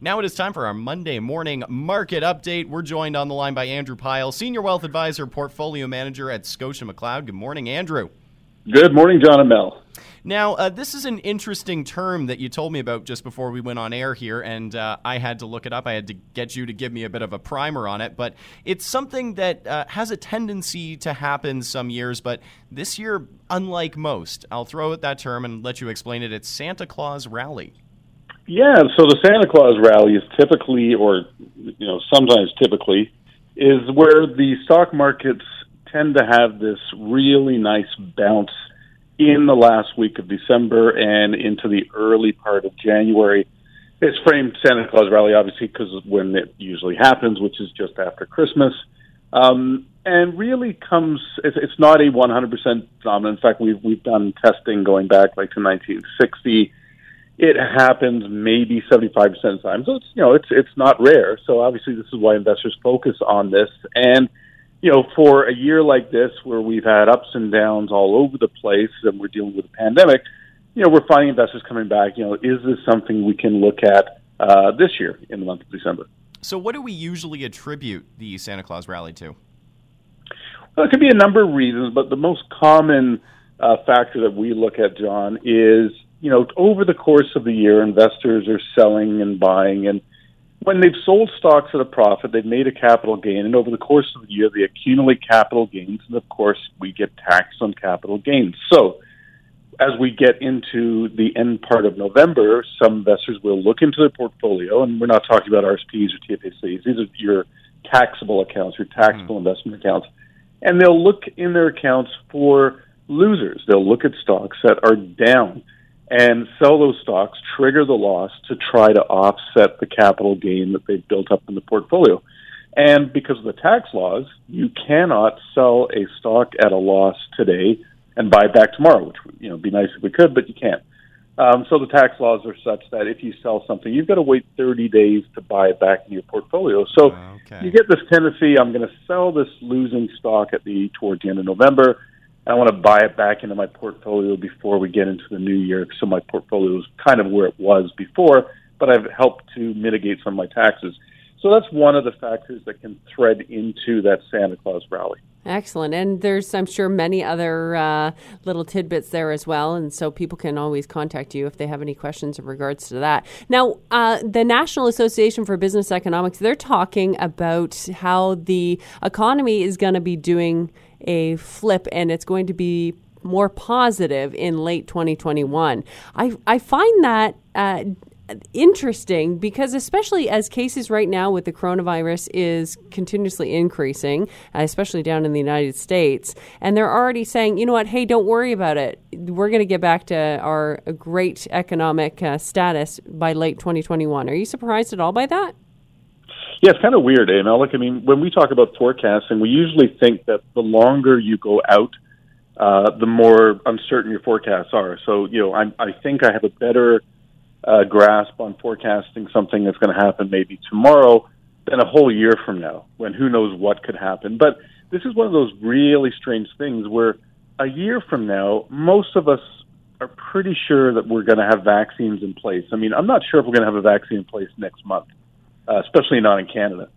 Now it is time for our Monday morning market update. We're joined on the line by Andrew Pyle, Senior Wealth Advisor, Portfolio Manager at Scotia McLeod. Good morning, Andrew. Good morning, John and Mel. Now, uh, this is an interesting term that you told me about just before we went on air here, and uh, I had to look it up. I had to get you to give me a bit of a primer on it, but it's something that uh, has a tendency to happen some years, but this year, unlike most. I'll throw out that term and let you explain it. It's Santa Claus Rally. Yeah, so the Santa Claus Rally is typically, or you know, sometimes typically, is where the stock markets tend to have this really nice bounce in the last week of December and into the early part of January. It's framed Santa Claus Rally, obviously, because when it usually happens, which is just after Christmas. Um, and really comes, it's, it's not a 100% phenomenon. In fact, we've, we've done testing going back like to 1960. It happens maybe 75% of the time. So it's, you know, it's, it's not rare. So obviously this is why investors focus on this. And you know, for a year like this where we've had ups and downs all over the place and we're dealing with a pandemic, you know, we're finding investors coming back. You know, is this something we can look at uh, this year in the month of December? So, what do we usually attribute the Santa Claus rally to? Well, it could be a number of reasons, but the most common uh, factor that we look at, John, is you know, over the course of the year, investors are selling and buying and when they've sold stocks at a profit, they've made a capital gain, and over the course of the year, they accumulate capital gains, and of course, we get taxed on capital gains. So, as we get into the end part of November, some investors will look into their portfolio, and we're not talking about RSPs or TFSAs. These are your taxable accounts, your taxable mm. investment accounts, and they'll look in their accounts for losers. They'll look at stocks that are down and sell those stocks, trigger the loss to try to offset the capital gain that they've built up in the portfolio. And because of the tax laws, you cannot sell a stock at a loss today and buy it back tomorrow, which you know would be nice if we could, but you can't. Um, so the tax laws are such that if you sell something, you've got to wait 30 days to buy it back in your portfolio. So okay. you get this tendency: I'm going to sell this losing stock at the towards the end of November I want to buy it back into my portfolio before we get into the new year. So my portfolio is kind of where it was before, but I've helped to mitigate some of my taxes. So that's one of the factors that can thread into that Santa Claus rally. Excellent. And there's, I'm sure, many other uh, little tidbits there as well. And so people can always contact you if they have any questions in regards to that. Now, uh, the National Association for Business Economics, they're talking about how the economy is going to be doing a flip and it's going to be more positive in late 2021. I, I find that uh, interesting because especially as cases right now with the coronavirus is continuously increasing especially down in the united states and they're already saying you know what hey don't worry about it we're going to get back to our great economic uh, status by late 2021 are you surprised at all by that yeah, it's kind of weird, eh? Look, I mean, when we talk about forecasting, we usually think that the longer you go out, uh, the more uncertain your forecasts are. So, you know, I, I think I have a better uh, grasp on forecasting something that's going to happen maybe tomorrow than a whole year from now, when who knows what could happen. But this is one of those really strange things where a year from now, most of us are pretty sure that we're going to have vaccines in place. I mean, I'm not sure if we're going to have a vaccine in place next month uh, especially not in Canada.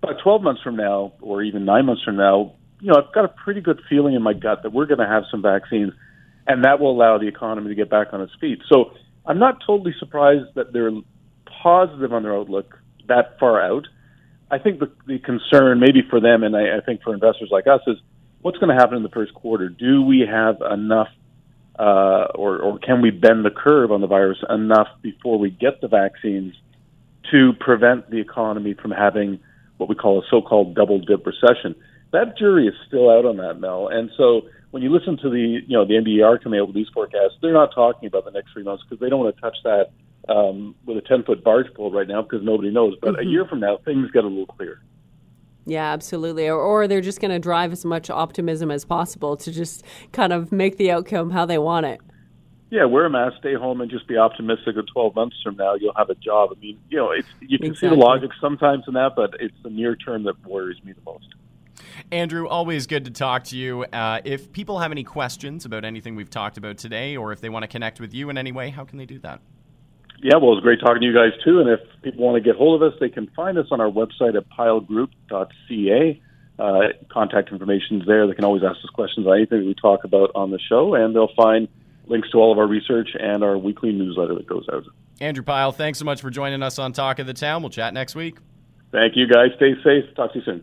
But 12 months from now, or even nine months from now, you know, I've got a pretty good feeling in my gut that we're going to have some vaccines, and that will allow the economy to get back on its feet. So I'm not totally surprised that they're positive on their outlook that far out. I think the, the concern, maybe for them, and I, I think for investors like us, is what's going to happen in the first quarter. Do we have enough, uh, or, or can we bend the curve on the virus enough before we get the vaccines to prevent the economy from having what we call a so-called double dip recession. That jury is still out on that, Mel. And so when you listen to the you know the NBER coming out with these forecasts, they're not talking about the next three months because they don't want to touch that um, with a ten foot barge pole right now because nobody knows. But mm-hmm. a year from now, things get a little clearer. Yeah, absolutely. Or, or they're just going to drive as much optimism as possible to just kind of make the outcome how they want it yeah, wear a mask, stay home, and just be optimistic that 12 months from now you'll have a job. I mean, you know, it's you can exactly. see the logic sometimes in that, but it's the near term that worries me the most. Andrew, always good to talk to you. Uh, if people have any questions about anything we've talked about today, or if they want to connect with you in any way, how can they do that? Yeah, well, it was great talking to you guys too. And if people want to get hold of us, they can find us on our website at pylegroup.ca. Uh, contact information is there. They can always ask us questions on anything we talk about on the show, and they'll find links to all of our research and our weekly newsletter that goes out. Andrew Pyle, thanks so much for joining us on Talk of the Town. We'll chat next week. Thank you, guys. Stay safe. Talk to you soon.